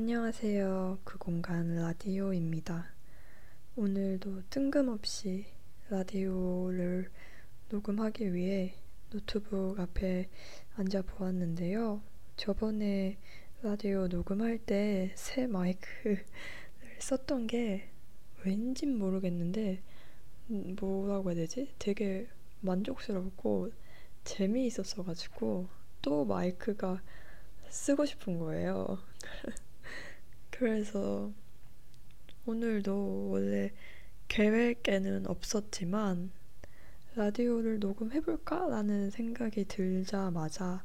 안녕하세요. 그 공간 라디오입니다. 오늘도 뜬금없이 라디오를 녹음하기 위해 노트북 앞에 앉아 보았는데요. 저번에 라디오 녹음할 때 새 마이크를 썼던 게 왠진 모르겠는데 음, 뭐라고 해야 되지? 되게 만족스럽고 재미있었어가지고 또 마이크가 쓰고 싶은 거예요. 그래서 오늘도 원래 계획에는 없었지만 라디오를 녹음해볼까? 라는 생각이 들자마자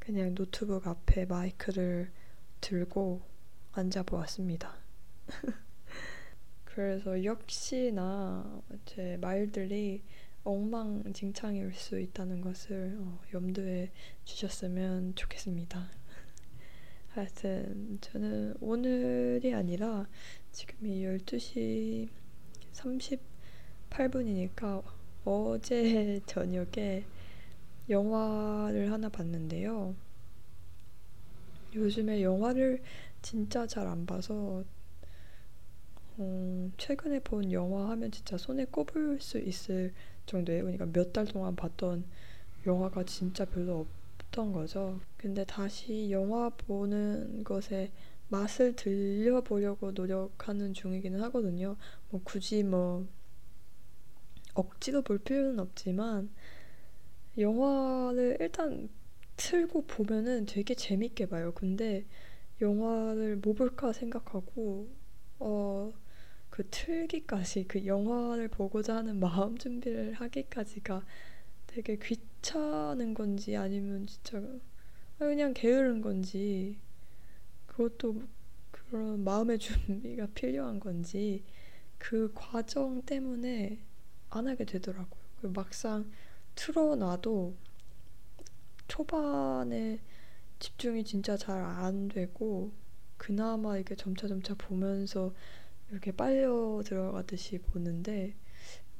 그냥 노트북 앞에 마이크를 들고 앉아보았습니다. 그래서 역시나 제 말들이 엉망진창일 수 있다는 것을 어, 염두에 주셨으면 좋겠습니다. 하여튼 저는 오늘이 아니라 지금이 12시 38분이니까 어제 저녁에 영화를 하나 봤는데요. 요즘에 영화를 진짜 잘 안 봐서 음, 최근에 본 영화 하면 진짜 손에 꼽을 수 있을 정도예요. 그러니까 몇 달 동안 봤던 영화가 진짜 별로 없 던 거죠. 근데 다시 영화 보는 것에 맛을 들려보려고 노력하는 중이기는 하거든요. 뭐 굳이 뭐 억지로 볼 필요는 없지만 영화를 일단 틀고 보면은 되게 재밌게 봐요. 근데 영화를 뭐 볼까 생각하고 어 그 틀기까지 그 영화를 보고자 하는 마음 준비를 하기까지가 되게 귀 찮은 건지 아니면 진짜 그냥 게으른 건지 그것도 그런 마음의 준비가 필요한 건지 그 과정 때문에 안 하게 되더라고요. 그 막상 틀어놔도 초반에 집중이 진짜 잘 안 되고 그나마 이게 점차점차 보면서 이렇게 빨려 들어가듯이 보는데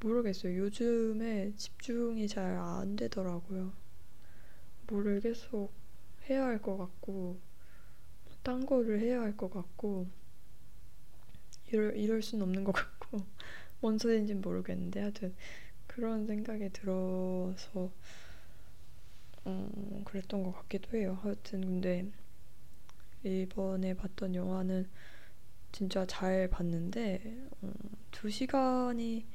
모르겠어요. 요즘에 집중이 잘 안 되더라고요. 뭐를 계속 해야 할 것 같고, 딴 거를 해야 할 것 같고, 이럴, 이럴 순 없는 것 같고, 뭔 소리인지 모르겠는데, 하여튼 그런 생각이 들어서, 음, 그랬던 것 같기도 해요. 하여튼 근데 이번에 봤던 영화는 진짜 잘 봤는데, 음, 두 시간이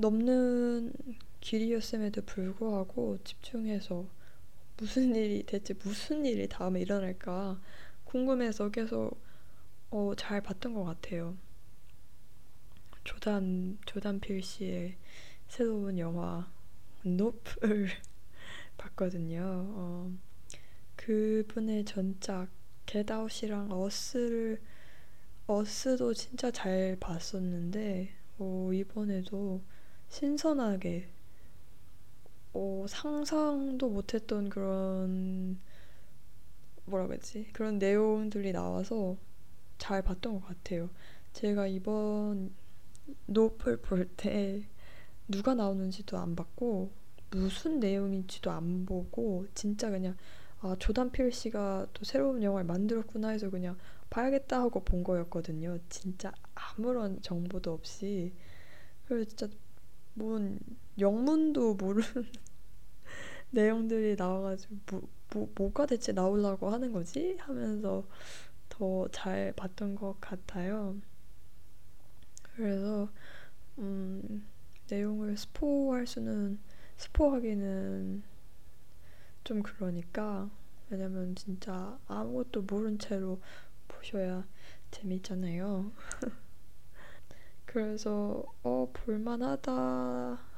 넘는 길이었음에도 불구하고 집중해서 무슨 일이 대체 무슨 일이 다음에 일어날까 궁금해서 계속 어, 잘 봤던 것 같아요. 조단 조단 필 씨의 새로운 영화 Nope를 봤거든요. 어, 그분의 전작 Get Out이랑 Us를 Us도 진짜 잘 봤었는데 어, 이번에도 신선하게 어, 상상도 못했던 그런 뭐라고 했지 그런 내용들이 나와서 잘 봤던 것 같아요. 제가 이번 노플 볼 때 누가 나오는지도 안 봤고 무슨 내용인지도 안 보고 진짜 그냥 아 조단 필 씨가 또 새로운 영화를 만들었구나 해서 그냥 봐야겠다 하고 본 거였거든요. 진짜 아무런 정보도 없이 그래서 진짜 뭔 영문도 모르는 내용들이 나와가지고 뭐, 뭐, 뭐가 대체 나오려고 하는 거지? 하면서 더 잘 봤던 것 같아요. 그래서 음, 내용을 스포할 수는 스포하기는 좀 그러니까 왜냐면 진짜 아무것도 모른 채로 보셔야 재밌잖아요. 그래서 어 볼만하다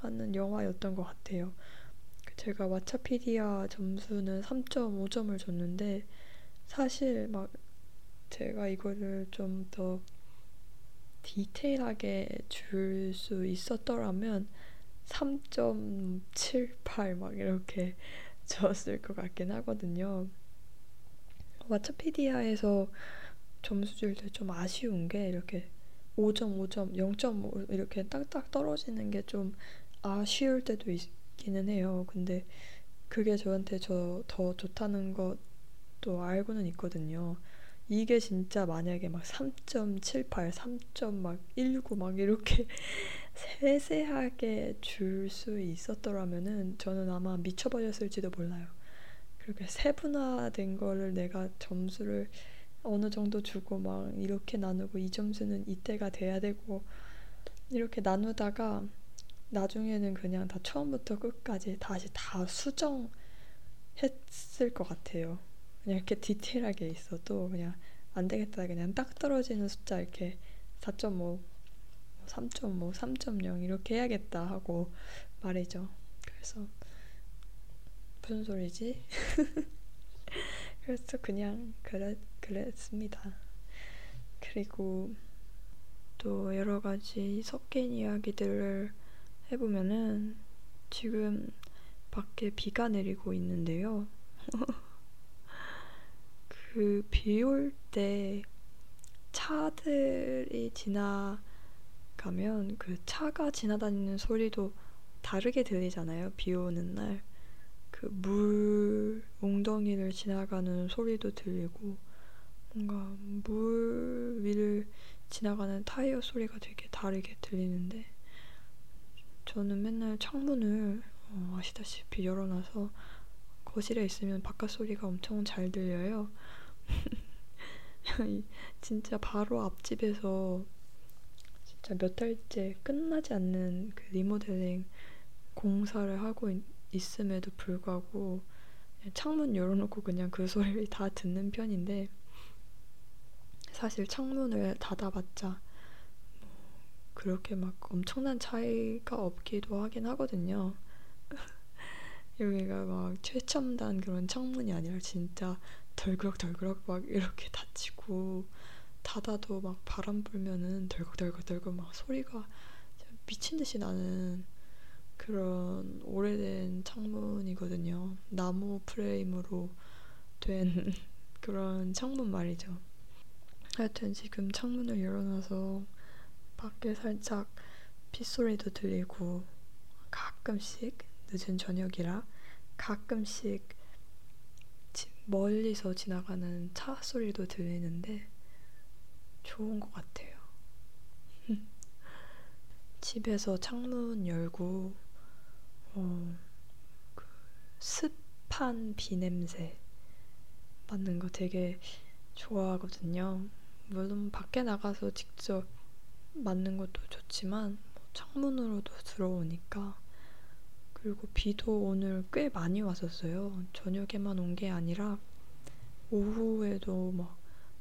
하는 영화였던 것 같아요. 제가 왓챠피디아 점수는 3.5점을 줬는데 사실 막 제가 이거를 좀 더 디테일하게 줄 수 있었더라면 3.78 막 이렇게 줬을 것 같긴 하거든요. 왓챠피디아에서 점수 줄 때 좀 아쉬운 게 이렇게 5점, 5점, 0.5 이렇게 딱딱 떨어지는 게 좀 아쉬울 때도 있기는 해요. 근데 그게 저한테 저 더 좋다는 것도 알고는 있거든요. 이게 진짜 만약에 막 3.78, 3.19 막 이렇게 세세하게 줄 수 있었더라면은 저는 아마 미쳐버렸을지도 몰라요. 그렇게 세분화된 거를 내가 점수를 어느 정도 주고 막 이렇게 나누고 이 점수는 이때가 돼야 되고 이렇게 나누다가 나중에는 그냥 다 처음부터 끝까지 다시 다 수정했을 것 같아요. 그냥 이렇게 디테일하게 있어도 그냥 안 되겠다. 그냥 딱 떨어지는 숫자 이렇게 4.5, 3.5, 3.0 이렇게 해야겠다 하고 말이죠. 그래서 무슨 소리지? 그래서 그냥 그랬, 그랬습니다. 그리고 또 여러 가지 섞인 이야기들을 해보면은 지금 밖에 비가 내리고 있는데요. 그 비 올 때 차들이 지나가면 그 차가 지나다니는 소리도 다르게 들리잖아요. 비 오는 날. 그 물 웅덩이를 지나가는 소리도 들리고 뭔가 물 위를 지나가는 타이어 소리가 되게 다르게 들리는데 저는 맨날 창문을 어, 아시다시피 열어놔서 거실에 있으면 바깥 소리가 엄청 잘 들려요. 진짜 바로 앞집에서 진짜 몇 달째 끝나지 않는 그 리모델링 공사를 하고 있, 있음에도 불구하고 창문 열어놓고 그냥 그 소리를 다 듣는 편인데 사실 창문을 닫아봤자 뭐 그렇게 막 엄청난 차이가 없기도 하긴 하거든요. 여기가 막 최첨단 그런 창문이 아니라 진짜 덜그럭덜그럭 막 이렇게 닫히고 닫아도 막 바람 불면은 덜그덜그덜그 막 소리가 미친 듯이 나는 그런 오래된 창문이거든요. 나무 프레임으로 된 그런 창문 말이죠. 하여튼 지금 창문을 열어놔서 밖에 살짝 빗소리도 들리고 가끔씩 늦은 저녁이라 가끔씩 멀리서 지나가는 차 소리도 들리는데 좋은 것 같아요. 집에서 창문 열고 어, 그 습한 비 냄새 맡는 거 되게 좋아하거든요. 물론 밖에 나가서 직접 맡는 것도 좋지만 뭐 창문으로도 들어오니까 그리고 비도 오늘 꽤 많이 왔었어요. 저녁에만 온 게 아니라 오후에도 막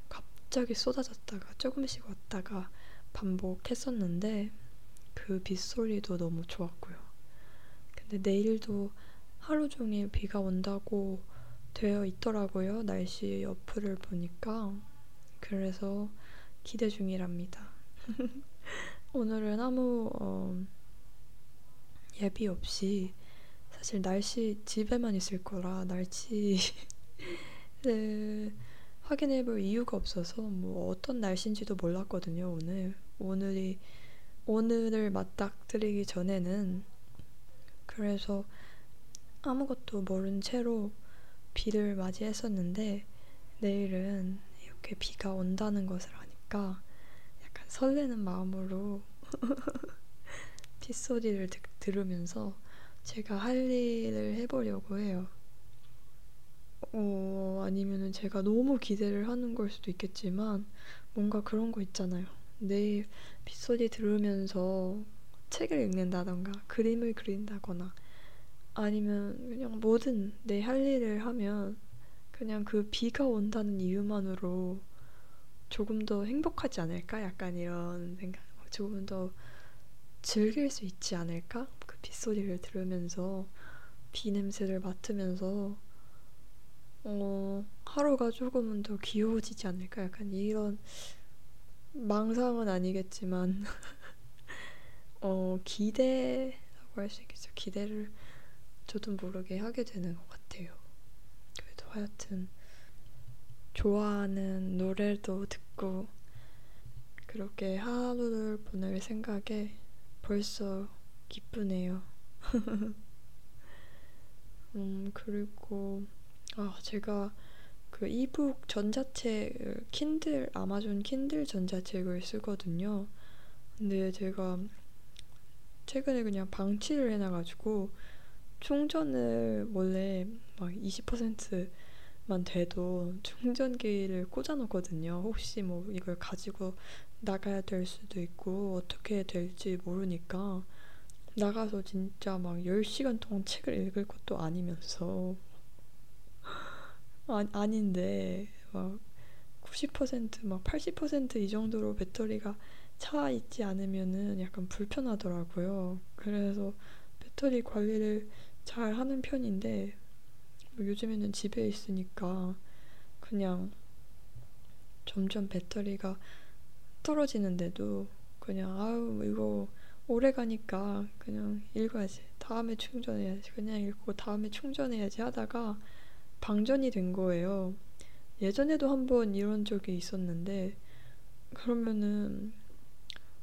갑자기 쏟아졌다가 조금씩 왔다가 반복했었는데 그 빗소리도 너무 좋았고요. 근데 내일도 하루 종일 비가 온다고 되어 있더라고요. 날씨 어플을 보니까. 그래서 기대 중이랍니다. 오늘은 아무 어, 예비 없이 사실 날씨 집에만 있을 거라 날씨 네, 확인해 볼 이유가 없어서 뭐 어떤 날씨인지도 몰랐거든요, 오늘. 오늘이 오늘을 맞닥뜨리기 전에는 그래서 아무것도 모른 채로 비를 맞이했었는데 내일은 이렇게 비가 온다는 것을 아니까 약간 설레는 마음으로 빗소리를 드, 들으면서 제가 할 일을 해보려고 해요. 어, 아니면은 제가 너무 기대를 하는 걸 수도 있겠지만 뭔가 그런 거 있잖아요. 내일 빗소리 들으면서 책을 읽는다던가 그림을 그린다거나 아니면 그냥 뭐든 내 할 일을 하면 그냥 그 비가 온다는 이유만으로 조금 더 행복하지 않을까? 약간 이런 생각. 조금 더 즐길 수 있지 않을까? 그 빗소리를 들으면서 비 냄새를 맡으면서 어, 하루가 조금은 더 귀여워지지 않을까? 약간 이런 망상은 아니겠지만 어, 기대라고 할 수 있겠죠. 기대를 저도 모르게 하게 되는 것 같아요. 그래도 하여튼 좋아하는 노래도 듣고 그렇게 하루를 보낼 생각에 벌써 기쁘네요. 음, 그리고 아, 제가 그그 이북 전자책 킨들 아마존 킨들 전자책을 쓰거든요. 근데 제가 최근에 그냥 방치를 해놔가지고 충전을 원래 막 20%만 돼도 충전기를 꽂아놓거든요. 혹시 뭐 이걸 가지고 나가야 될 수도 있고 어떻게 될지 모르니까 나가서 진짜 막 10시간 동안 책을 읽을 것도 아니면서 아, 아닌데 막 90%막 80%이 정도로 배터리가 차 있지 않으면은 약간 불편하더라고요. 그래서 배터리 관리를 잘 하는 편인데 뭐 요즘에는 집에 있으니까 그냥 점점 배터리가 떨어지는데도 그냥 아우 이거 오래 가니까 그냥 읽어야지 다음에 충전해야지 그냥 읽고 다음에 충전해야지 하다가 방전이 된 거예요. 예전에도 한번 이런 적이 있었는데 그러면은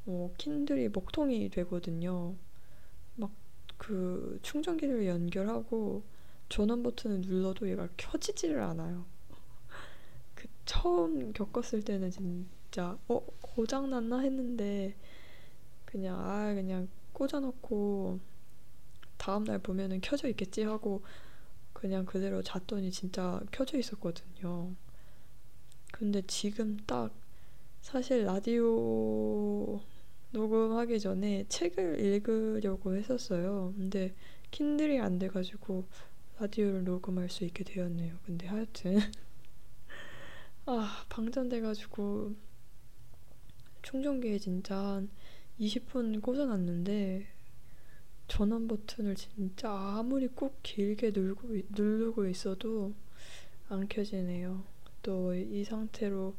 어, 킨들이 먹통이 되거든요. 막 그 충전기를 연결하고 전원 버튼을 눌러도 얘가 켜지지를 않아요. 그 처음 겪었을 때는 진짜 어 고장 났나 했는데 그냥 아 그냥 꽂아놓고 다음날 보면은 켜져 있겠지 하고 그냥 그대로 잤더니 진짜 켜져 있었거든요. 근데 지금 딱 사실 라디오 녹음하기 전에 책을 읽으려고 했었어요. 근데 킨들이 안 돼가지고 라디오를 녹음할 수 있게 되었네요. 근데 하여튼 아 방전돼가지고 충전기에 진짜 한 20분 꽂아놨는데 전원 버튼을 진짜 아무리 꼭 길게 누르고, 누르고 있어도 안 켜지네요. 또 이 상태로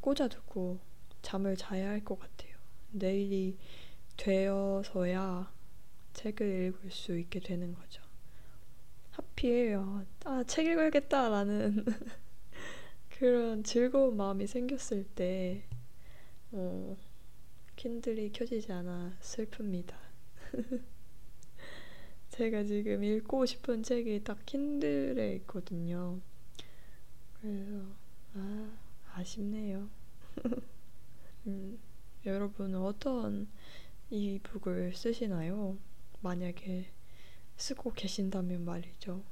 꽂아두고 잠을 자야 할 것 같아요. 내일이 되어서야 책을 읽을 수 있게 되는 거죠. 하필 아, 책 읽어야겠다라는 그런 즐거운 마음이 생겼을 때 어, 킨들이 켜지지 않아 슬픕니다. 제가 지금 읽고 싶은 책이 딱 킨들에 있거든요. 그래서 아 아쉽네요. 음, 여러분은 어떤 이북을 쓰시나요? 만약에 쓰고 계신다면 말이죠.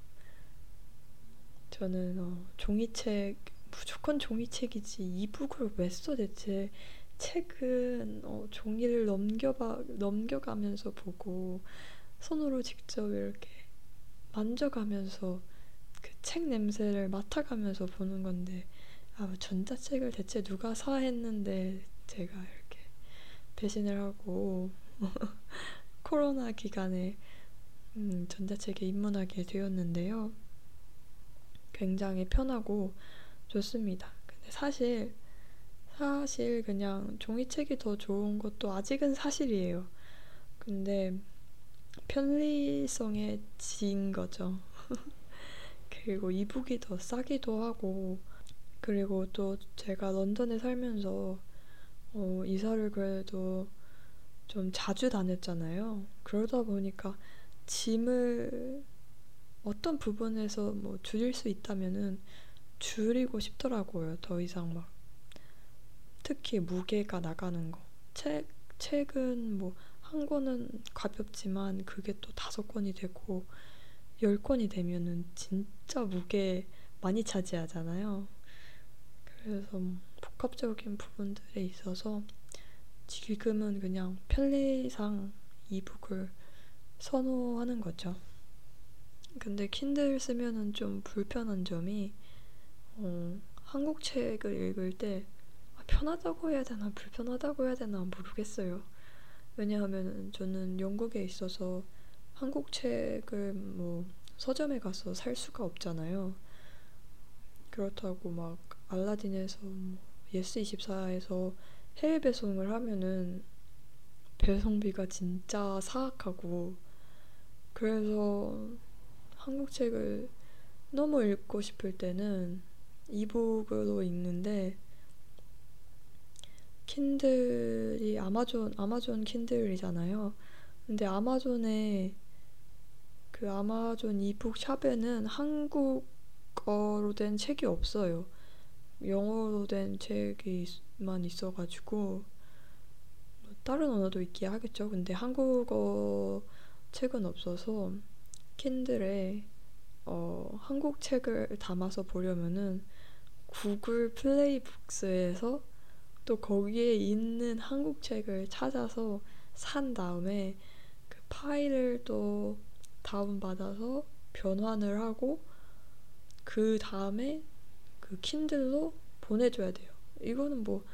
저는 어, 종이책 무조건 종이책이지 이북을 왜 써 대체 책은 어, 종이를 넘겨봐 넘겨가면서 보고 손으로 직접 이렇게 만져가면서 그 책 냄새를 맡아가면서 보는 건데 아 전자책을 대체 누가 사 했는데 제가 배신을 하고 코로나 기간에 음, 전자책에 입문하게 되었는데요. 굉장히 편하고 좋습니다. 근데 사실 사실 그냥 종이책이 더 좋은 것도 아직은 사실이에요. 근데 편리성에 진 거죠. 그리고 이북이 더 싸기도 하고 그리고 또 제가 런던에 살면서 어, 이사를 그래도 좀 자주 다녔잖아요. 그러다 보니까 짐을 어떤 부분에서 뭐 줄일 수 있다면은 줄이고 싶더라고요. 더 이상 막 특히 무게가 나가는 거. 책 책은 뭐 한 권은 가볍지만 그게 또 다섯 권이 되고 열 권이 되면은 진짜 무게 많이 차지하잖아요. 그래서 뭐 복합적인 부분들에 있어서 지금은 그냥 편리상 이북을 선호하는 거죠. 근데 킨들 쓰면은 좀 불편한 점이 어, 한국 책을 읽을 때 아, 편하다고 해야 되나 불편하다고 해야 되나 모르겠어요. 왜냐하면 저는 영국에 있어서 한국 책을 뭐 서점에 가서 살 수가 없잖아요. 그렇다고 막 알라딘에서 뭐 예스24에서 해외 배송을 하면은 배송비가 진짜 사악하고 그래서 한국 책을 너무 읽고 싶을 때는 이북으로 읽는데 킨들이 아마존 아마존 킨들이잖아요. 근데 아마존에 그 아마존 이북 샵에는 한국어 한국어로 된 책이 없어요. 영어로 된 책이만 있어가지고 다른 언어도 있긴 하겠죠. 근데 한국어 책은 없어서 킨들에 어, 한국 책을 담아서 보려면은 구글 플레이북스에서 또 거기에 있는 한국 책을 찾아서 산 다음에 그 파일을 또 다운받아서 변환을 하고 그 다음에 그 킨들로 보내줘야 돼요. 이거는 뭐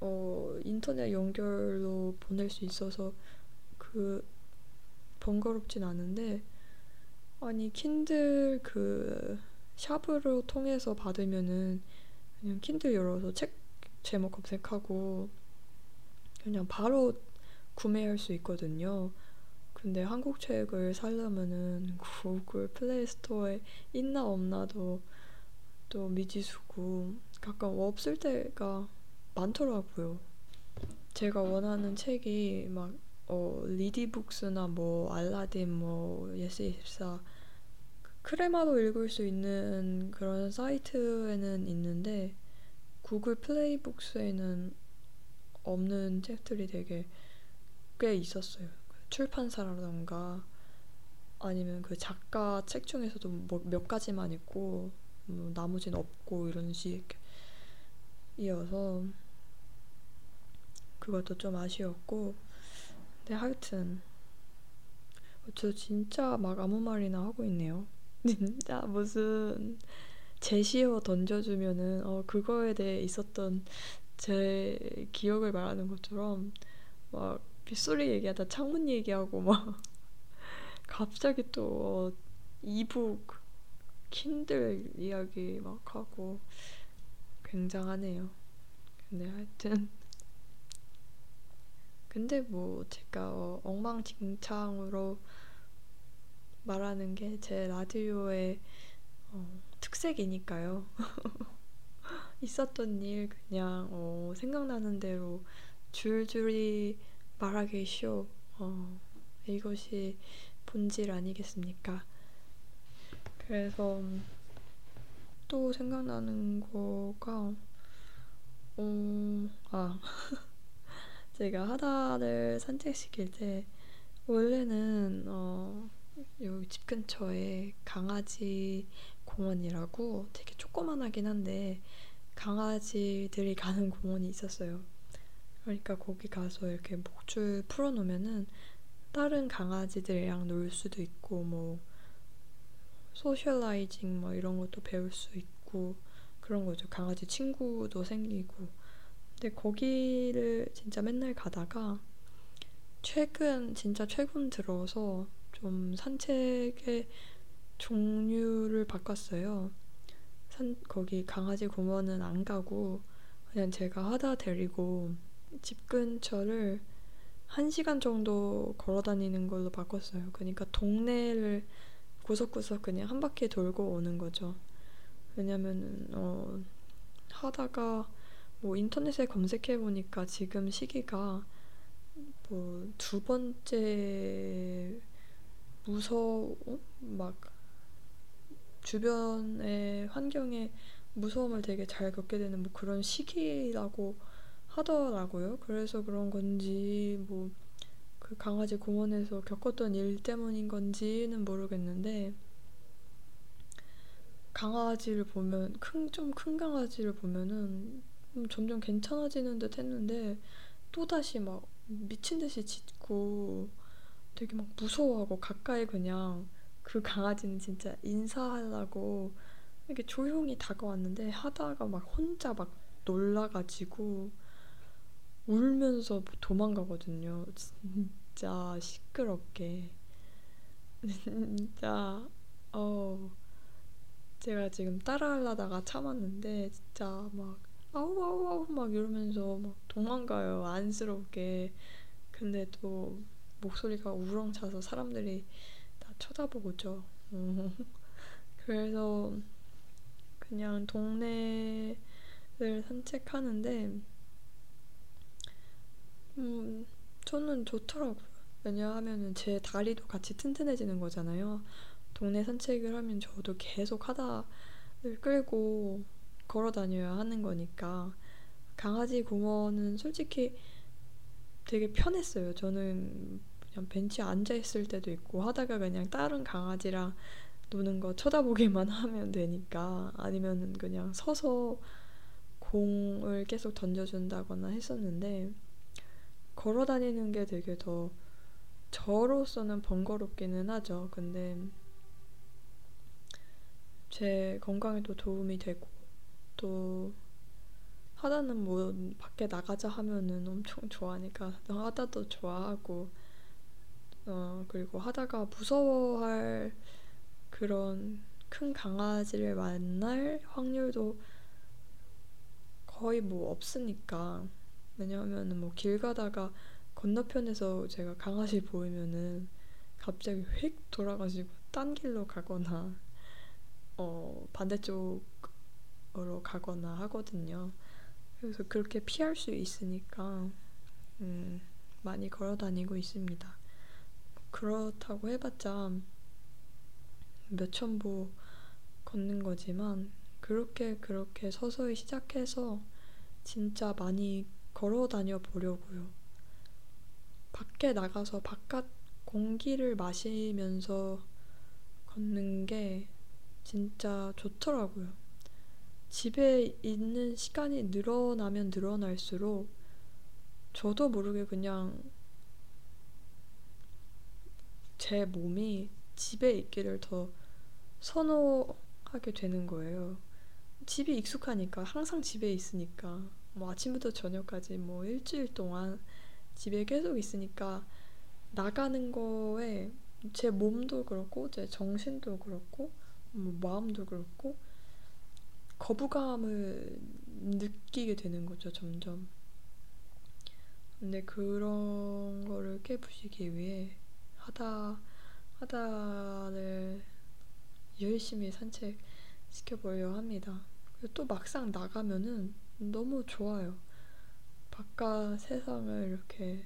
어, 인터넷 연결로 보낼 수 있어서 그 번거롭진 않은데 아니 킨들 그 샵으로 통해서 받으면은 그냥 킨들 열어서 책 제목 검색하고 그냥 바로 구매할 수 있거든요. 근데 한국 책을 사려면은 구글 플레이 스토어에 있나 없나도 또 미지수고 가끔 없을 때가 많더라고요. 제가 원하는 책이 막 어, 리디북스나 뭐 알라딘 뭐 예스24 크레마도 읽을 수 있는 그런 사이트에는 있는데 구글 플레이북스에는 없는 책들이 되게 꽤 있었어요. 출판사라던가 아니면 그 작가 책 중에서도 뭐 몇 가지만 있고 뭐 나머지는 없고 이런 식이어서 그것도 좀 아쉬웠고 근데 하여튼 저 진짜 막 아무 말이나 하고 있네요. 진짜 무슨 제시어 던져주면은 어 그거에 대해 있었던 제 기억을 말하는 것처럼 막 빗소리 얘기하다 창문 얘기하고 막 갑자기 또 이북 킨들 이야기 막 하고 굉장하네요. 근데 하여튼 근데 뭐 제가 어, 엉망진창으로 말하는 게 제 라디오의 어, 특색이니까요. 있었던 일 그냥 어, 생각나는 대로 줄줄이 말하기 쉬워. 어, 이것이 본질 아니겠습니까? 그래서 또 생각나는 거가 어, 아 제가 하다를 산책시킬 때 원래는 어, 여기 집 근처에 강아지 공원이라고 되게 조그만하긴 한데 강아지들이 가는 공원이 있었어요. 그러니까 거기 가서 이렇게 목줄 풀어놓으면은 다른 강아지들이랑 놀 수도 있고 뭐 소셜라이징 뭐 이런 것도 배울 수 있고 그런 거죠. 강아지 친구도 생기고 근데 거기를 진짜 맨날 가다가 최근 진짜 최근 들어서 좀 산책의 종류를 바꿨어요. 산 거기 강아지 공원은 안 가고 그냥 제가 하다 데리고 집 근처를 한 시간 정도 걸어 다니는 걸로 바꿨어요. 그러니까 동네를 구석구석 그냥 한 바퀴 돌고 오는 거죠. 왜냐면은 어 하다가 뭐 인터넷에 검색해 보니까 지금 시기가 뭐 두 번째 무서워 막 주변의 환경에 무서움을 되게 잘 겪게 되는 뭐 그런 시기라고 하더라고요. 그래서 그런 건지 뭐 그 강아지 공원에서 겪었던 일 때문인 건지는 모르겠는데 강아지를 보면 큰 좀 큰 강아지를 보면은 음, 점점 괜찮아지는 듯 했는데 또 다시 막 미친 듯이 짖고 되게 막 무서워하고 가까이 그냥 그 강아지는 진짜 인사하려고 이렇게 조용히 다가왔는데 하다가 막 혼자 막 놀라가지고 울면서 도망가거든요. 진짜 시끄럽게. 진짜 어 제가 지금 따라하려다가 참았는데 진짜 막 아우 아우 아우 막 이러면서 막 도망가요 안쓰럽게. 근데 또 목소리가 우렁차서 사람들이 다 쳐다보고죠. 그래서 그냥 동네를 산책하는데 음 저는 좋더라고요 왜냐하면은 제 다리도 같이 튼튼해지는 거잖아요 동네 산책을 하면 저도 계속 하다를 끌고 걸어 다녀야 하는 거니까 강아지 공원은 솔직히 되게 편했어요. 저는 그냥 벤치에 앉아 있을 때도 있고 하다가 그냥 다른 강아지랑 노는 거 쳐다보기만 하면 되니까 아니면은 그냥 서서 공을 계속 던져준다거나 했었는데 걸어 다니는 게 되게 더 저로서는 번거롭기는 하죠. 근데 제 건강에도 도움이 되고 또 하다는 뭐 밖에 나가자 하면은 엄청 좋아하니까 하다도 좋아하고 어 그리고 하다가 무서워할 그런 큰 강아지를 만날 확률도 거의 뭐 없으니까 왜냐하면은 뭐 길 가다가 건너편에서 제가 강아지 보이면은 갑자기 휙 돌아가지고 딴 길로 가거나 어 반대쪽으로 가거나 하거든요. 그래서 그렇게 피할 수 있으니까 음 많이 걸어 다니고 있습니다. 그렇다고 해봤자 몇천 보 걷는 거지만 그렇게 그렇게 서서히 시작해서 진짜 많이 걸어 다녀 보려고요. 밖에 나가서 바깥 공기를 마시면서 걷는 게 진짜 좋더라고요. 집에 있는 시간이 늘어나면 늘어날수록 저도 모르게 그냥 제 몸이 집에 있기를 더 선호하게 되는 거예요. 집이 익숙하니까 항상 집에 있으니까 뭐 아침부터 저녁까지 뭐 일주일 동안 집에 계속 있으니까 나가는 거에 제 몸도 그렇고 제 정신도 그렇고 뭐 마음도 그렇고 거부감을 느끼게 되는 거죠 점점. 근데 그런 거를 깨부시기 위해 하다 하다를 열심히 산책 시켜보려 합니다. 또 막상 나가면은 너무 좋아요. 바깥 세상을 이렇게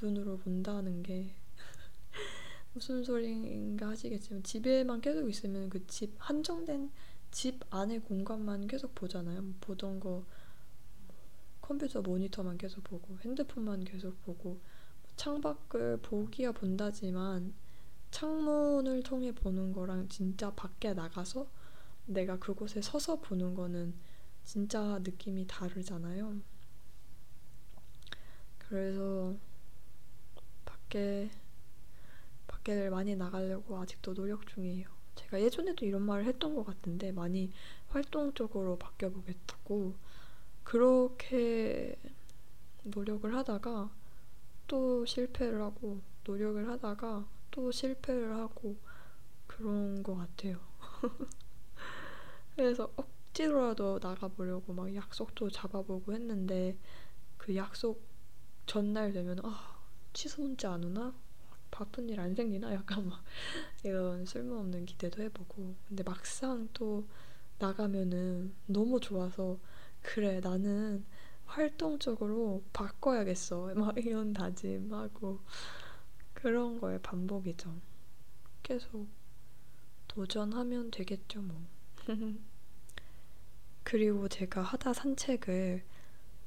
눈으로 본다는 게 무슨 소리인가 하시겠지만 집에만 계속 있으면 그 집 한정된 집 안의 공간만 계속 보잖아요. 뭐 보던 거 컴퓨터 모니터만 계속 보고 핸드폰만 계속 보고 창밖을 보기야 본다지만 창문을 통해 보는 거랑 진짜 밖에 나가서 내가 그곳에 서서 보는 거는 진짜 느낌이 다르잖아요. 그래서 밖에 밖에를 많이 나가려고 아직도 노력 중이에요. 제가 예전에도 이런 말을 했던 것 같은데 많이 활동적으로 바뀌어 보겠다고 그렇게 노력을 하다가 또 실패를 하고 노력을 하다가 또 실패를 하고 그런 것 같아요. 그래서 억지로라도 나가보려고 막 약속도 잡아보고 했는데 그 약속 전날 되면 아 취소 문자 안 오나? 바쁜 일 안 생기나? 약간 막 이런 쓸모없는 기대도 해보고 근데 막상 또 나가면은 너무 좋아서 그래 나는 활동적으로 바꿔야겠어 막 이런 다짐하고 그런 거의 반복이죠 계속 도전하면 되겠죠 뭐 그리고 제가 하다 산책을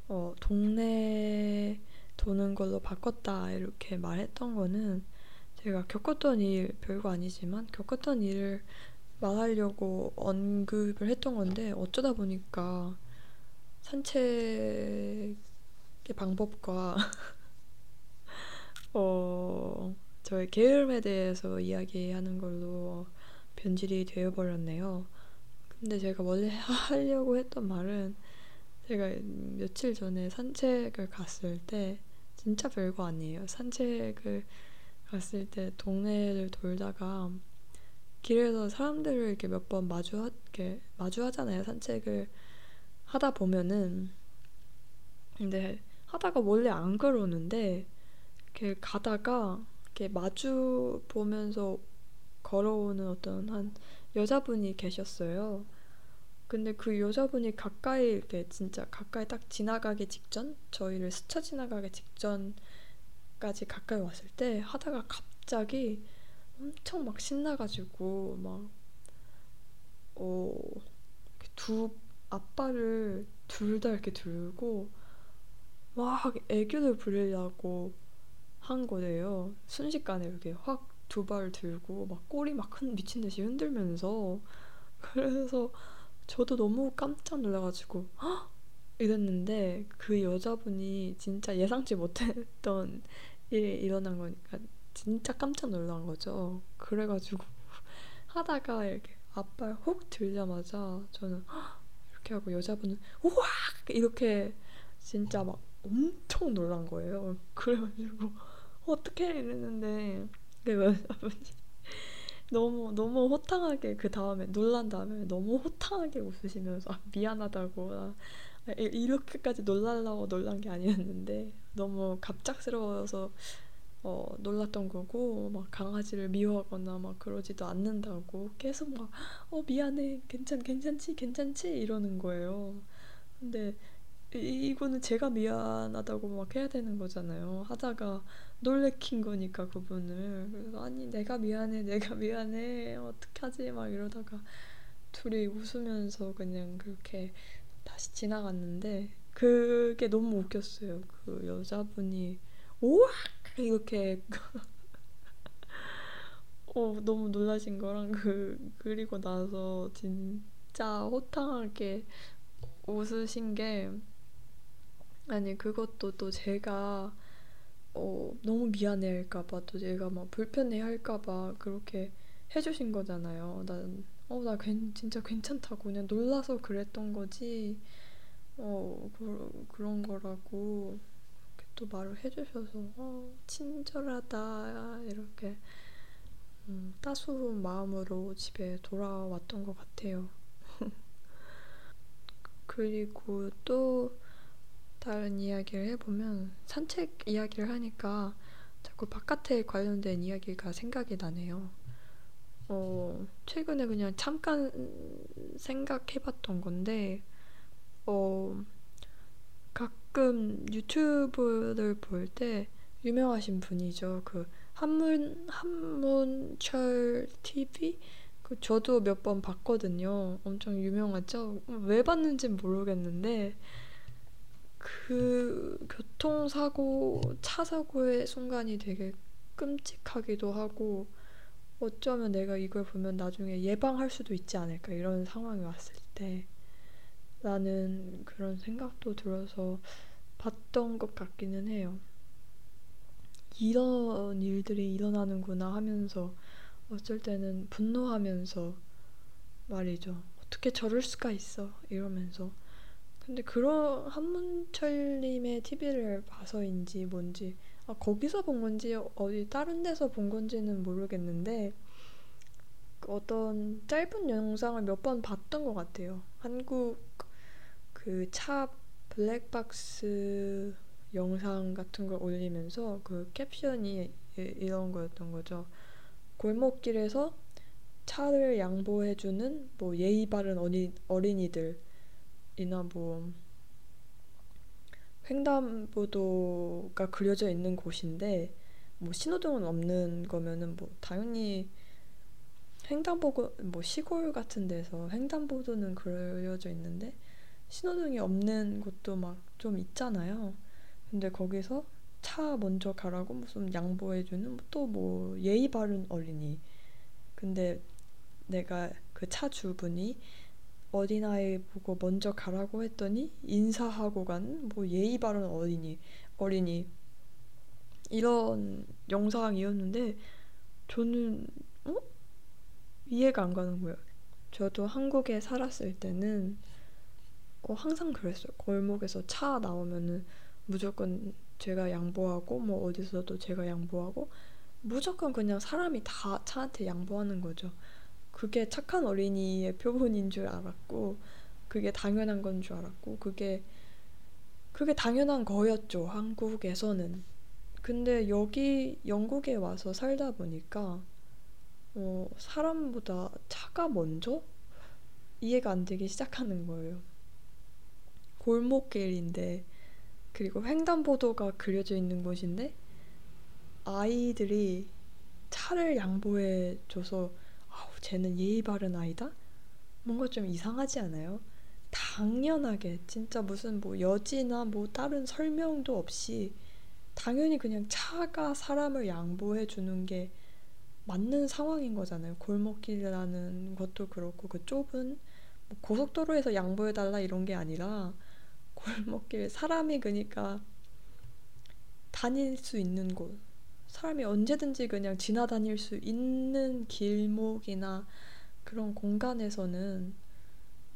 어, 동네 도는 걸로 바꿨다 이렇게 말했던 거는 제가 겪었던 일 별거 아니지만 겪었던 일을 말하려고 언급을 했던 건데 어쩌다 보니까 산책의 방법과 어, 저의 게으름에 대해서 이야기하는 걸로 변질이 되어버렸네요. 근데 제가 원래 하려고 했던 말은 제가 며칠 전에 산책을 갔을 때 진짜 별거 아니에요. 산책을 갔을 때 동네를 돌다가 길에서 사람들을 이렇게 몇 번 마주 이렇게 마주하잖아요. 산책을 하다 보면은 근데 하다가 원래 안 그러는데 이렇게 가다가 이렇게 마주 보면서 걸어오는 어떤 한 여자분이 계셨어요. 근데 그 여자분이 가까이 이렇게 진짜 가까이 딱 지나가기 직전 저희를 스쳐 지나가기 직전까지 가까이 왔을 때 하다가 갑자기 엄청 막 신나가지고 막 어, 두 아빠를 둘 다 이렇게 들고 막 애교를 부리려고 한 거예요. 순식간에 이렇게 확 두 발 들고 막 꼬리 막 미친 듯이 흔들면서 그래서 저도 너무 깜짝 놀라가지고 헉! 이랬는데 그 여자분이 진짜 예상치 못했던 일이 일어난 거니까 진짜 깜짝 놀란 거죠. 그래가지고 하다가 이렇게 앞발 혹 들자마자 저는 이렇게 하고 여자분은 우와 이렇게 진짜 막 엄청 놀란 거예요. 그래가지고 어떻게 이랬는데 그 여자분이 너무 너무 호탕하게 그 다음에 놀란 다음에 너무 호탕하게 웃으시면서 아, 미안하다고. 아, 이렇게까지 놀랄라고 놀란 게 아니었는데 너무 갑작스러워서 어, 놀랐던 거고 막 강아지를 미워하거나 막 그러지도 않는다고 계속 막 어 미안해. 괜찮 괜찮지? 괜찮지? 이러는 거예요. 근데 이, 이거는 제가 미안하다고 막 해야 되는 거잖아요. 하다가 놀래킨 거니까 그분을 그래서 아니 내가 미안해 내가 미안해 어떡하지 막 이러다가 둘이 웃으면서 그냥 그렇게 다시 지나갔는데 그게 너무 웃겼어요. 그 여자분이 오악 이렇게 어, 너무 놀라신 거랑 그 그리고 나서 진짜 호탕하게 웃으신 게 아니 그것도 또 제가 어, 너무 미안해할까봐 또 제가 막 불편해할까봐 그렇게 해주신 거잖아요. 난 어, 나 괜, 진짜 괜찮다고 그냥 놀라서 그랬던 거지. 어, 그, 그런 거라고 또 말을 해주셔서 어, 친절하다 이렇게 음, 따스운 마음으로 집에 돌아왔던 것 같아요. 그리고 또 다른 이야기를 해보면 산책 이야기를 하니까 자꾸 바깥에 관련된 이야기가 생각이 나네요. 어, 최근에 그냥 잠깐 생각해봤던 건데, 어, 가끔 유튜브를 볼 때 유명하신 분이죠. 그 한문 한문철 TV 그 저도 몇 번 봤거든요. 엄청 유명하죠. 왜 봤는지 모르겠는데 그 교통사고 차 사고의 순간이 되게 끔찍하기도 하고 어쩌면 내가 이걸 보면 나중에 예방할 수도 있지 않을까 이런 상황이 왔을 때 라는 그런 생각도 들어서 봤던 것 같기는 해요. 이런 일들이 일어나는구나 하면서 어쩔 때는 분노하면서 말이죠. 어떻게 저럴 수가 있어 이러면서 근데 그런 한문철님의 TV를 봐서인지 뭔지 아, 거기서 본 건지 어디 다른 데서 본 건지는 모르겠는데 어떤 짧은 영상을 몇 번 봤던 것 같아요. 한국 그 차 블랙박스 영상 같은 걸 올리면서 그 캡션이 이런 거였던 거죠. 골목길에서 차를 양보해주는 뭐 예의 바른 어린, 어린이들 이나 뭐 횡단보도가 그려져 있는 곳인데 뭐 신호등은 없는 거면은 뭐 당연히 횡단보도 뭐 시골 같은 데서 횡단보도는 그려져 있는데 신호등이 없는 곳도 막 좀 있잖아요. 근데 거기서 차 먼저 가라고 무슨 양보해주는 또 뭐 예의 바른 어린이. 근데 내가 그 차 주분이 어린아이 보고 먼저 가라고 했더니 인사하고 간 뭐 예의 바른 어린이 어린이 이런 영상이었는데 저는 어? 이해가 안 가는 거예요. 저도 한국에 살았을 때는 어, 항상 그랬어요. 골목에서 차 나오면은 무조건 제가 양보하고 뭐 어디서도 제가 양보하고 무조건 그냥 사람이 다 차한테 양보하는 거죠. 그게 착한 어린이의 표본인 줄 알았고 그게 당연한 건 줄 알았고 그게 그게 당연한 거였죠. 한국에서는. 근데 여기 영국에 와서 살다 보니까 어, 사람보다 차가 먼저 이해가 안 되기 시작하는 거예요. 골목길인데 그리고 횡단보도가 그려져 있는 곳인데 아이들이 차를 양보해 줘서 쟤는 예의 바른 아이다? 뭔가 좀 이상하지 않아요? 당연하게 진짜 무슨 뭐 여지나 뭐 다른 설명도 없이 당연히 그냥 차가 사람을 양보해 주는 게 맞는 상황인 거잖아요. 골목길이라는 것도 그렇고 그 좁은 뭐 고속도로에서 양보해 달라 이런 게 아니라 골목길 사람이 그니까 다닐 수 있는 곳 사람이 언제든지 그냥 지나다닐 수 있는 길목이나 그런 공간에서는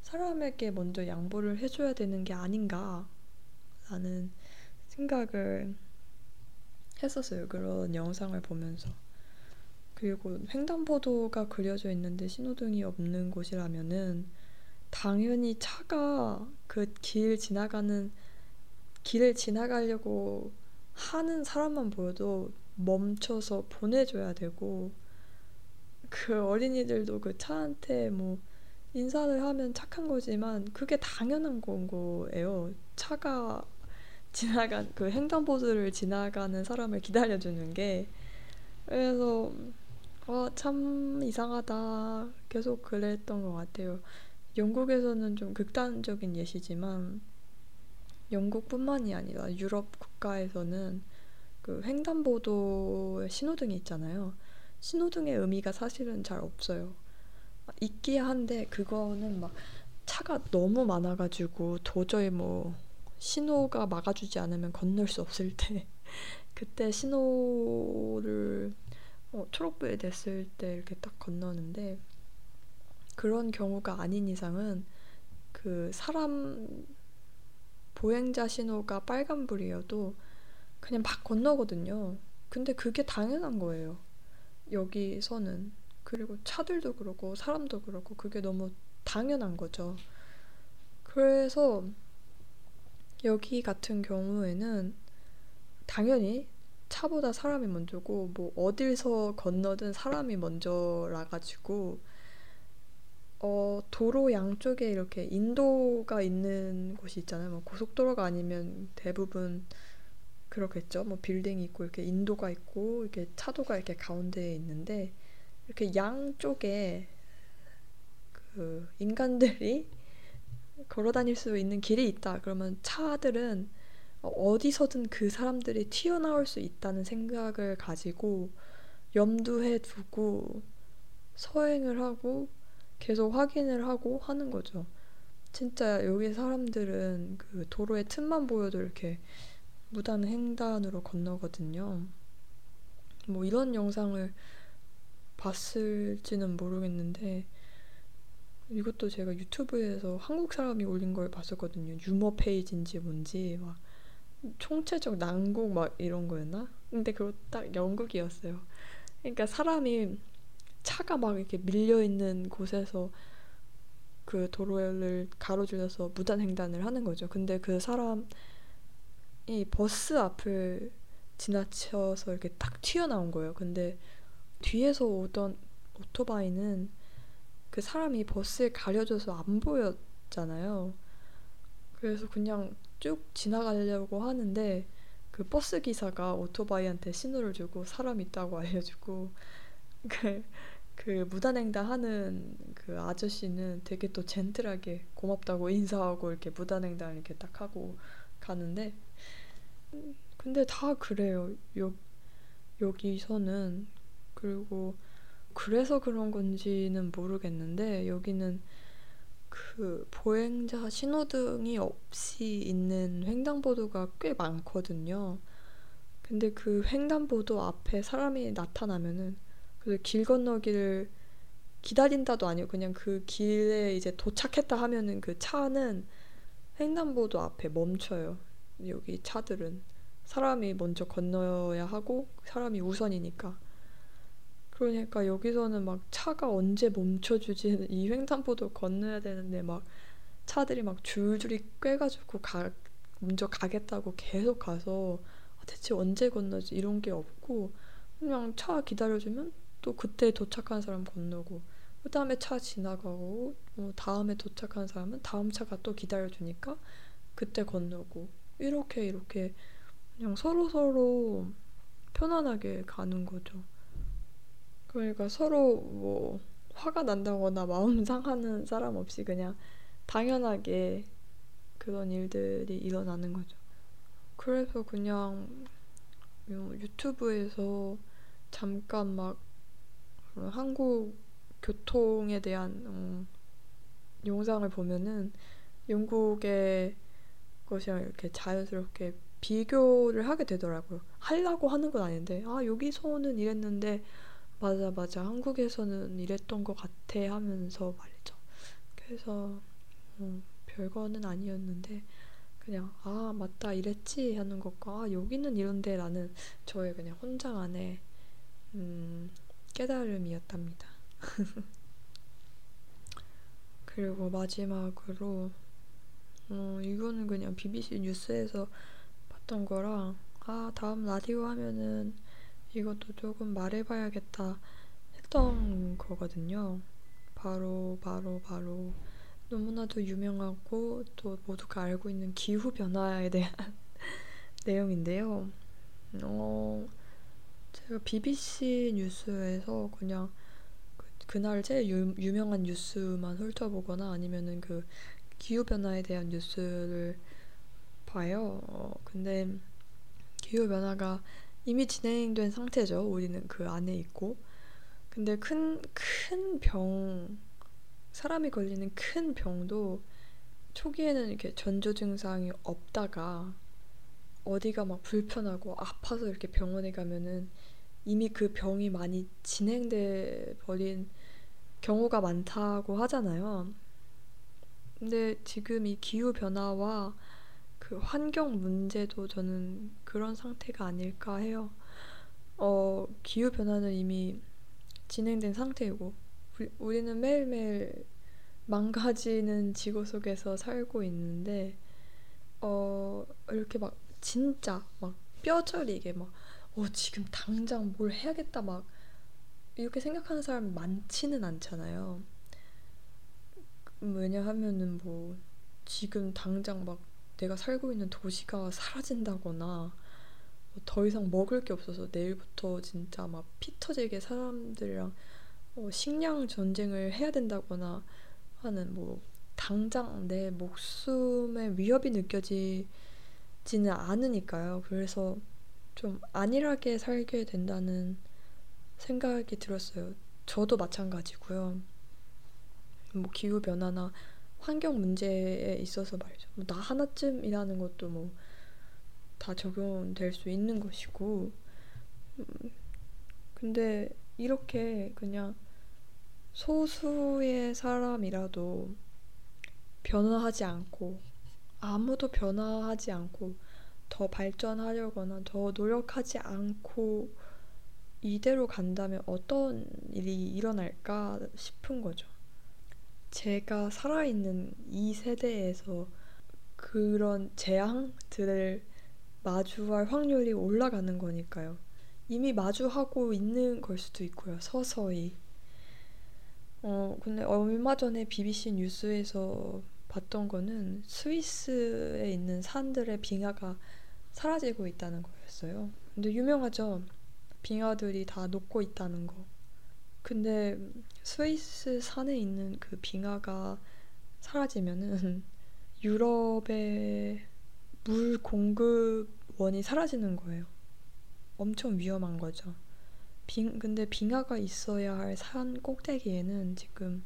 사람에게 먼저 양보를 해줘야 되는 게 아닌가 라는 생각을 했었어요. 그런 영상을 보면서. 그리고 횡단보도가 그려져 있는데 신호등이 없는 곳이라면은 당연히 차가 그 길 지나가는 길을 지나가려고 하는 사람만 보여도 멈춰서 보내줘야 되고 그 어린이들도 그 차한테 뭐 인사를 하면 착한 거지만 그게 당연한 건 거예요. 차가 지나간 그 횡단보도를 지나가는 사람을 기다려주는 게 그래서 어, 참 이상하다 계속 그랬던 것 같아요. 영국에서는 좀 극단적인 예시지만 영국뿐만이 아니라 유럽 국가에서는 그 횡단보도에 신호등이 있잖아요. 신호등의 의미가 사실은 잘 없어요. 있기야 한데 그거는 막 차가 너무 많아가지고 도저히 뭐 신호가 막아주지 않으면 건널 수 없을 때 그때 신호를 어, 초록불이 됐을 때 이렇게 딱 건너는데 그런 경우가 아닌 이상은 그 사람 보행자 신호가 빨간불이어도 그냥 막 건너거든요. 근데 그게 당연한 거예요. 여기서는. 그리고 차들도 그렇고 사람도 그렇고 그게 너무 당연한 거죠. 그래서 여기 같은 경우에는 당연히 차보다 사람이 먼저고 뭐 어딜서 건너든 사람이 먼저라 가지고 어 도로 양쪽에 이렇게 인도가 있는 곳이 있잖아요. 뭐 고속도로가 아니면 대부분 그렇겠죠. 뭐 빌딩이 있고 이렇게 인도가 있고 이렇게 차도가 이렇게 가운데에 있는데 이렇게 양쪽에 그 인간들이 걸어 다닐 수 있는 길이 있다. 그러면 차들은 어디서든 그 사람들이 튀어나올 수 있다는 생각을 가지고 염두에 두고 서행을 하고 계속 확인을 하고 하는 거죠. 진짜 여기 사람들은 그 도로의 틈만 보여도 이렇게 무단 횡단으로 건너거든요. 뭐 이런 영상을 봤을지는 모르겠는데 이것도 제가 유튜브에서 한국 사람이 올린 걸 봤었거든요. 유머 페이지인지 뭔지 막 총체적 난국 막 이런 거였나? 근데 그거 딱 영국이었어요. 그러니까 사람이 차가 막 이렇게 밀려 있는 곳에서 그 도로를 가로질러서 무단 횡단을 하는 거죠. 근데 그 사람 이 버스 앞을 지나쳐서 이렇게 딱 튀어나온 거예요. 근데 뒤에서 오던 오토바이는 그 사람이 버스에 가려져서 안 보였잖아요. 그래서 그냥 쭉 지나가려고 하는데 그 버스 기사가 오토바이한테 신호를 주고 사람 있다고 알려주고 그, 그 무단횡단하는 그 아저씨는 되게 또 젠틀하게 고맙다고 인사하고 이렇게 무단횡단 이렇게 딱 하고 가는데 근데 다 그래요. 여, 여기서는 그리고 그래서 그런 건지는 모르겠는데 여기는 그 보행자 신호등이 없이 있는 횡단보도가 꽤 많거든요. 근데 그 횡단보도 앞에 사람이 나타나면은 길 건너기를 기다린다도 아니고 그냥 그 길에 이제 도착했다 하면은 그 차는 횡단보도 앞에 멈춰요. 여기 차들은 사람이 먼저 건너야 하고 사람이 우선이니까. 그러니까 여기서는 막 차가 언제 멈춰주지 이 횡단보도 건너야 되는데 막 차들이 막 줄줄이 꿰가지고 가, 먼저 가겠다고 계속 가서 아, 대체 언제 건너지 이런 게 없고 그냥 차 기다려주면 또 그때 도착한 사람 건너고 그 다음에 차 지나가고 뭐 다음에 도착한 사람은 다음 차가 또 기다려주니까 그때 건너고 이렇게 이렇게 그냥 서로 서로 편안하게 가는 거죠. 그러니까 서로 뭐 화가 난다거나 마음 상하는 사람 없이 그냥 당연하게 그런 일들이 일어나는 거죠. 그래서 그냥 유튜브에서 잠깐 막 한국 교통에 대한 음, 영상을 보면은 영국의 것이랑 이렇게 자연스럽게 비교를 하게 되더라고요. 하려고 하는 건 아닌데, 아, 여기서는 이랬는데, 맞아, 맞아. 한국에서는 이랬던 것 같아 하면서 말이죠. 그래서, 음, 별거는 아니었는데, 그냥, 아, 맞다, 이랬지 하는 것과, 아, 여기는 이런데 라는 저의 그냥 혼자만의, 음, 깨달음이었답니다. 그리고 마지막으로, 어, 이거는 그냥 BBC 뉴스에서 봤던 거랑 아 다음 라디오 하면은 이것도 조금 말해봐야겠다 했던 거거든요. 바로 바로 바로 너무나도 유명하고 또 모두가 알고 있는 기후 변화에 대한 내용인데요. 어, 제가 BBC 뉴스에서 그냥 그, 그날 제일 유, 유명한 뉴스만 훑어보거나 아니면은 그 기후변화에 대한 뉴스를 봐요. 어, 근데 기후변화가 이미 진행된 상태죠. 우리는 그 안에 있고. 근데 큰, 큰 병, 사람이 걸리는 큰 병도 초기에는 이렇게 전조 증상이 없다가 어디가 막 불편하고 아파서 이렇게 병원에 가면은 이미 그 병이 많이 진행돼 버린 경우가 많다고 하잖아요. 근데 지금 이 기후 변화와 그 환경 문제도 저는 그런 상태가 아닐까 해요. 어, 기후 변화는 이미 진행된 상태이고 우리, 는 매일매일 망가지는 지구 속에서 살고 있는데 어, 이렇게 막 진짜 막 뼈저리게 막 어, 지금 당장 뭘 해야겠다 막 이렇게 생각하는 사람이 많지는 않잖아요. 왜냐하면은 뭐 지금 당장 막 내가 살고 있는 도시가 사라진다거나 뭐더 이상 먹을 게 없어서 내일부터 진짜 막 피 터지게 사람들이랑 어 식량 전쟁을 해야 된다거나 하는 뭐 당장 내 목숨의 위협이 느껴지지는 않으니까요. 그래서 좀 안일하게 살게 된다는 생각이 들었어요. 저도 마찬가지고요. 뭐 기후 변화나 환경 문제에 있어서 말이죠. 뭐 나 하나쯤이라는 것도 뭐 다 적용될 수 있는 것이고, 음, 근데 이렇게 그냥 소수의 사람이라도 변화하지 않고 아무도 변화하지 않고 더 발전하려거나 더 노력하지 않고 이대로 간다면 어떤 일이 일어날까 싶은 거죠. 제가 살아있는 이 세대에서 그런 재앙들을 마주할 확률이 올라가는 거니까요. 이미 마주하고 있는 걸 수도 있고요. 서서히. 어, 근데 얼마 전에 BBC 뉴스에서 봤던 거는 스위스에 있는 산들의 빙하가 사라지고 있다는 거였어요. 근데 유명하죠. 빙하들이 다 녹고 있다는 거. 근데 스위스 산에 있는 그 빙하가 사라지면은 유럽의 물 공급원이 사라지는 거예요. 엄청 위험한 거죠. 빙, 근데 빙하가 있어야 할 산 꼭대기에는 지금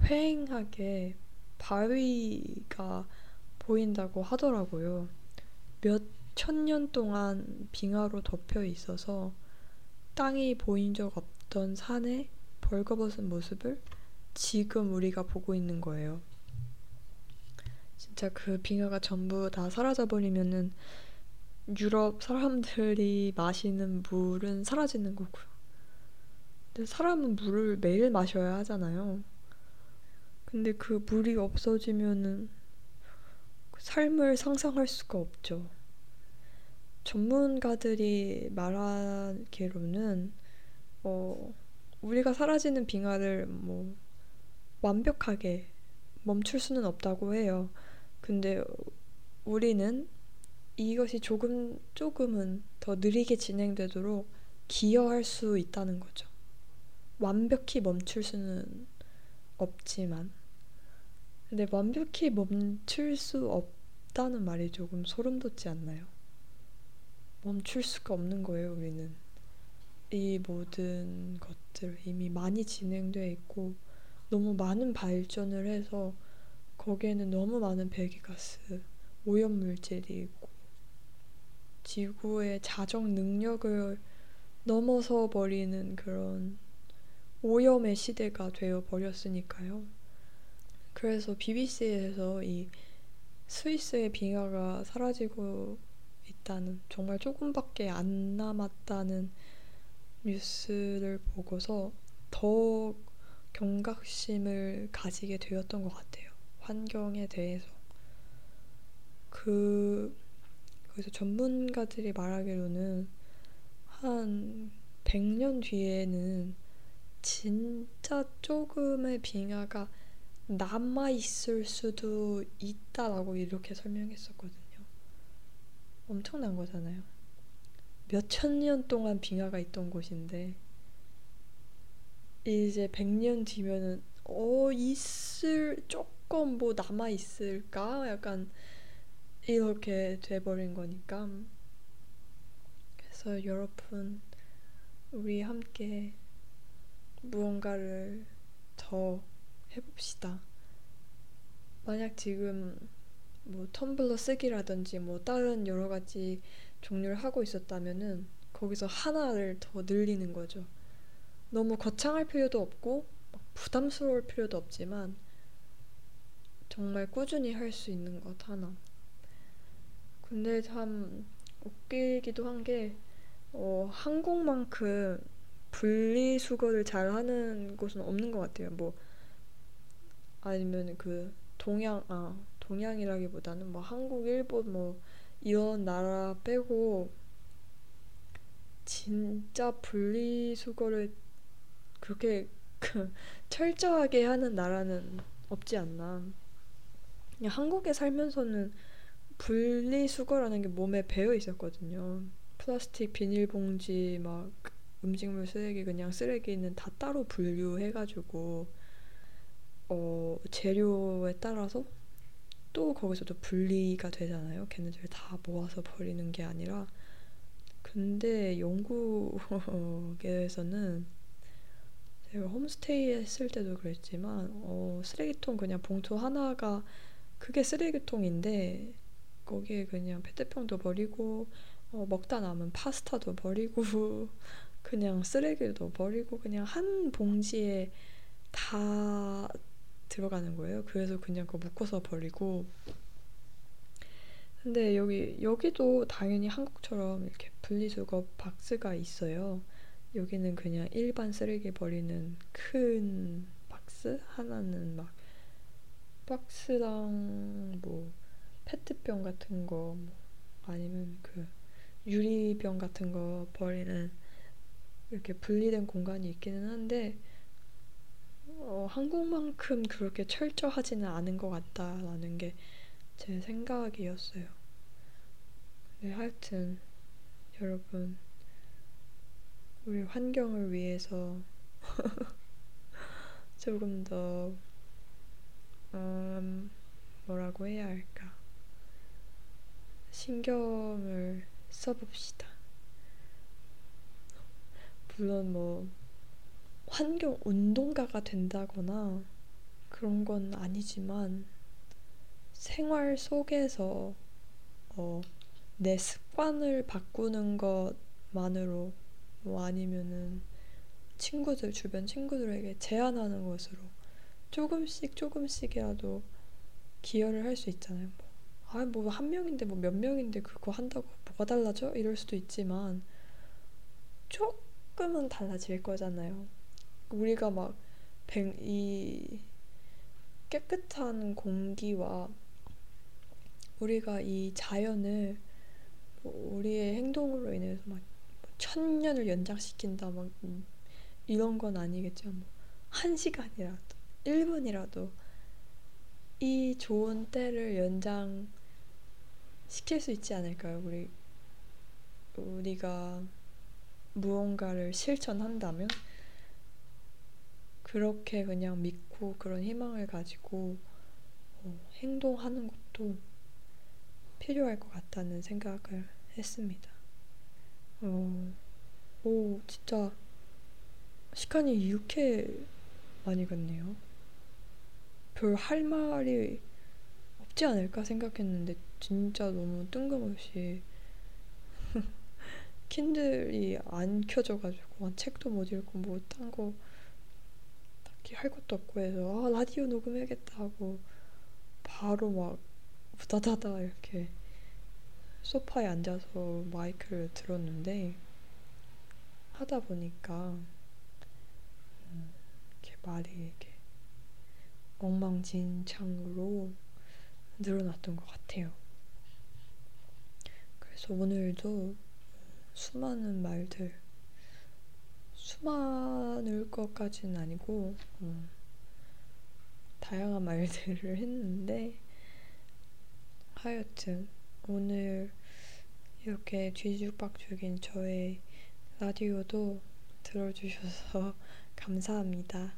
휑하게 바위가 보인다고 하더라고요. 몇 천 년 동안 빙하로 덮여 있어서 땅이 보인 적 없, 있던 산의 벌거벗은 모습을 지금 우리가 보고 있는 거예요. 진짜 그 빙하가 전부 다 사라져 버리면은 유럽 사람들이 마시는 물은 사라지는 거고요. 근데 사람은 물을 매일 마셔야 하잖아요. 근데 그 물이 없어지면은 그 삶을 상상할 수가 없죠. 전문가들이 말하기로는 어, 우리가 사라지는 빙하를 뭐 완벽하게 멈출 수는 없다고 해요. 근데 우리는 이것이 조금 조금은 더 느리게 진행되도록 기여할 수 있다는 거죠. 완벽히 멈출 수는 없지만 근데 완벽히 멈출 수 없다는 말이 조금 소름 돋지 않나요? 멈출 수가 없는 거예요, 우리는. 이 모든 것들 이미 많이 진행되어 있고 너무 많은 발전을 해서 거기에는 너무 많은 배기가스, 오염물질이 있고 지구의 자정 능력을 넘어서 버리는 그런 오염의 시대가 되어 버렸으니까요. 그래서 BBC에서 이 스위스의 빙하가 사라지고 있다는 정말 조금밖에 안 남았다는 뉴스를 보고서 더 경각심을 가지게 되었던 것 같아요. 환경에 대해서. 그, 그래서 전문가들이 말하기로는 한 100년 뒤에는 진짜 조금의 빙하가 남아있을 수도 있다라고 이렇게 설명했었거든요. 엄청난 거잖아요. 몇 천 년 동안 빙하가 있던 곳인데 이제 100년 뒤면은 어 있을 조금 뭐 남아 있을까? 약간 이렇게 돼버린 거니까 그래서 여러분 우리 함께 무언가를 더 해봅시다. 만약 지금 뭐 텀블러 쓰기라든지 뭐 다른 여러 가지 종류를 하고 있었다면은 거기서 하나를 더 늘리는 거죠. 너무 거창할 필요도 없고 부담스러울 필요도 없지만 정말 꾸준히 할 수 있는 것 하나. 근데 참 웃기기도 한 게 어, 한국만큼 분리수거를 잘 하는 곳은 없는 것 같아요. 뭐 아니면 그 동양 아 동양이라기보다는 뭐 한국, 일본 뭐 이런 나라 빼고 진짜 분리수거를 그렇게 그 철저하게 하는 나라는 없지 않나. 그냥 한국에 살면서는 분리수거라는 게 몸에 배어 있었거든요. 플라스틱 비닐봉지 막 음식물 쓰레기 그냥 쓰레기는 다 따로 분류해가지고 어 재료에 따라서 또 거기서도 분리가 되잖아요. 걔네들 다 모아서 버리는 게 아니라 근데 영국에서는 제가 홈스테이 했을 때도 그랬지만 어, 쓰레기통 그냥 봉투 하나가 그게 쓰레기통인데 거기에 그냥 페트병도 버리고 어, 먹다 남은 파스타도 버리고 그냥 쓰레기도 버리고 그냥 한 봉지에 다 들어가는 거예요. 그래서 그냥 그거 묶어서 버리고 근데 여기 여기도 당연히 한국처럼 이렇게 분리수거 박스가 있어요. 여기는 그냥 일반 쓰레기 버리는 큰 박스 하나는 막 박스랑 뭐 페트병 같은 거 뭐 아니면 그 유리병 같은 거 버리는 이렇게 분리된 공간이 있기는 한데 어, 한국만큼 그렇게 철저하지는 않은 것 같다라는 게 제 생각이었어요. 네, 하여튼 여러분 우리 환경을 위해서 조금 더 음, 뭐라고 해야 할까 신경을 써봅시다. 물론 뭐 환경 운동가가 된다거나 그런 건 아니지만 생활 속에서 어, 내 습관을 바꾸는 것만으로 뭐 아니면은 친구들 주변 친구들에게 제안하는 것으로 조금씩 조금씩이라도 기여를 할 수 있잖아요. 뭐. 아, 뭐 한 명인데 뭐 몇 명인데 그거 한다고 뭐가 달라져? 이럴 수도 있지만 조금은 달라질 거잖아요. 우리가 막이 깨끗한 공기와 우리가 이 자연을 뭐 우리의 행동으로 인해서 막 천년을 연장시킨다 막 이런 건 아니겠죠. 뭐 한 시간이라도 1분이라도 이 좋은 때를 연장 시킬 수 있지 않을까요? 우리 우리가 무언가를 실천한다면 그렇게 그냥 믿고 그런 희망을 가지고 어, 행동하는 것도 필요할 것 같다는 생각을 했습니다. 어, 오, 진짜 시간이 이렇게 많이 갔네요. 별 할 말이 없지 않을까 생각했는데 진짜 너무 뜬금없이 킨들이 안 켜져가지고 책도 못 읽고 뭐 딴 거 딱히 할 것도 없고 해서 아 라디오 녹음해야겠다 하고 바로 막 우다다다 이렇게 소파에 앉아서 마이크를 들었는데 하다 보니까 음, 이렇게 말이 이렇게 엉망진창으로 늘어났던 것 같아요. 그래서 오늘도 수많은 말들 수많을 것까지는 아니고 음, 다양한 말들을 했는데 하여튼 오늘 이렇게 뒤죽박죽인 저의 라디오도 들어주셔서 감사합니다.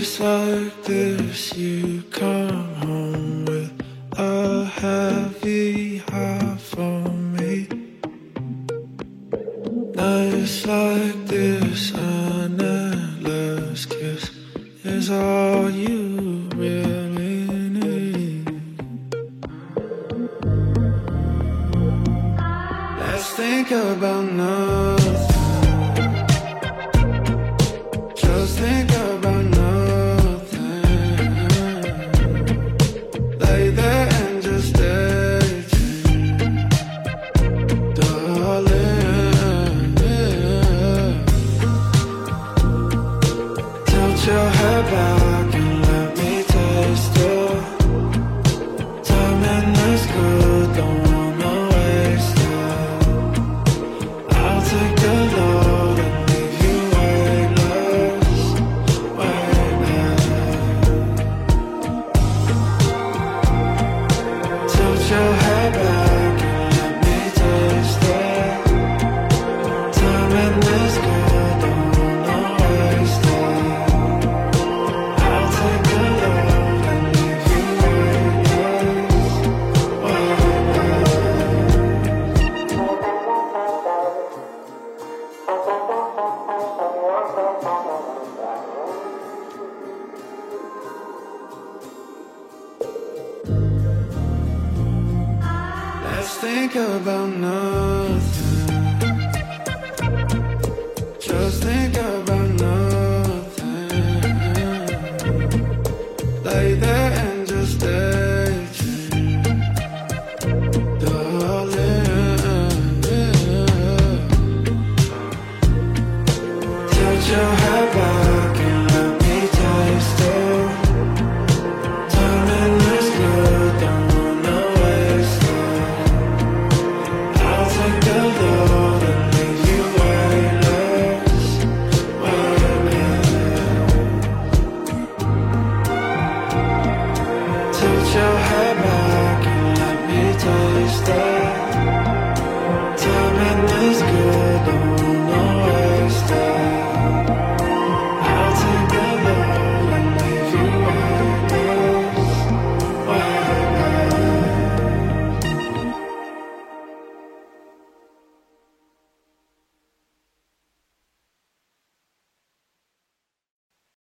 Nights like this, you come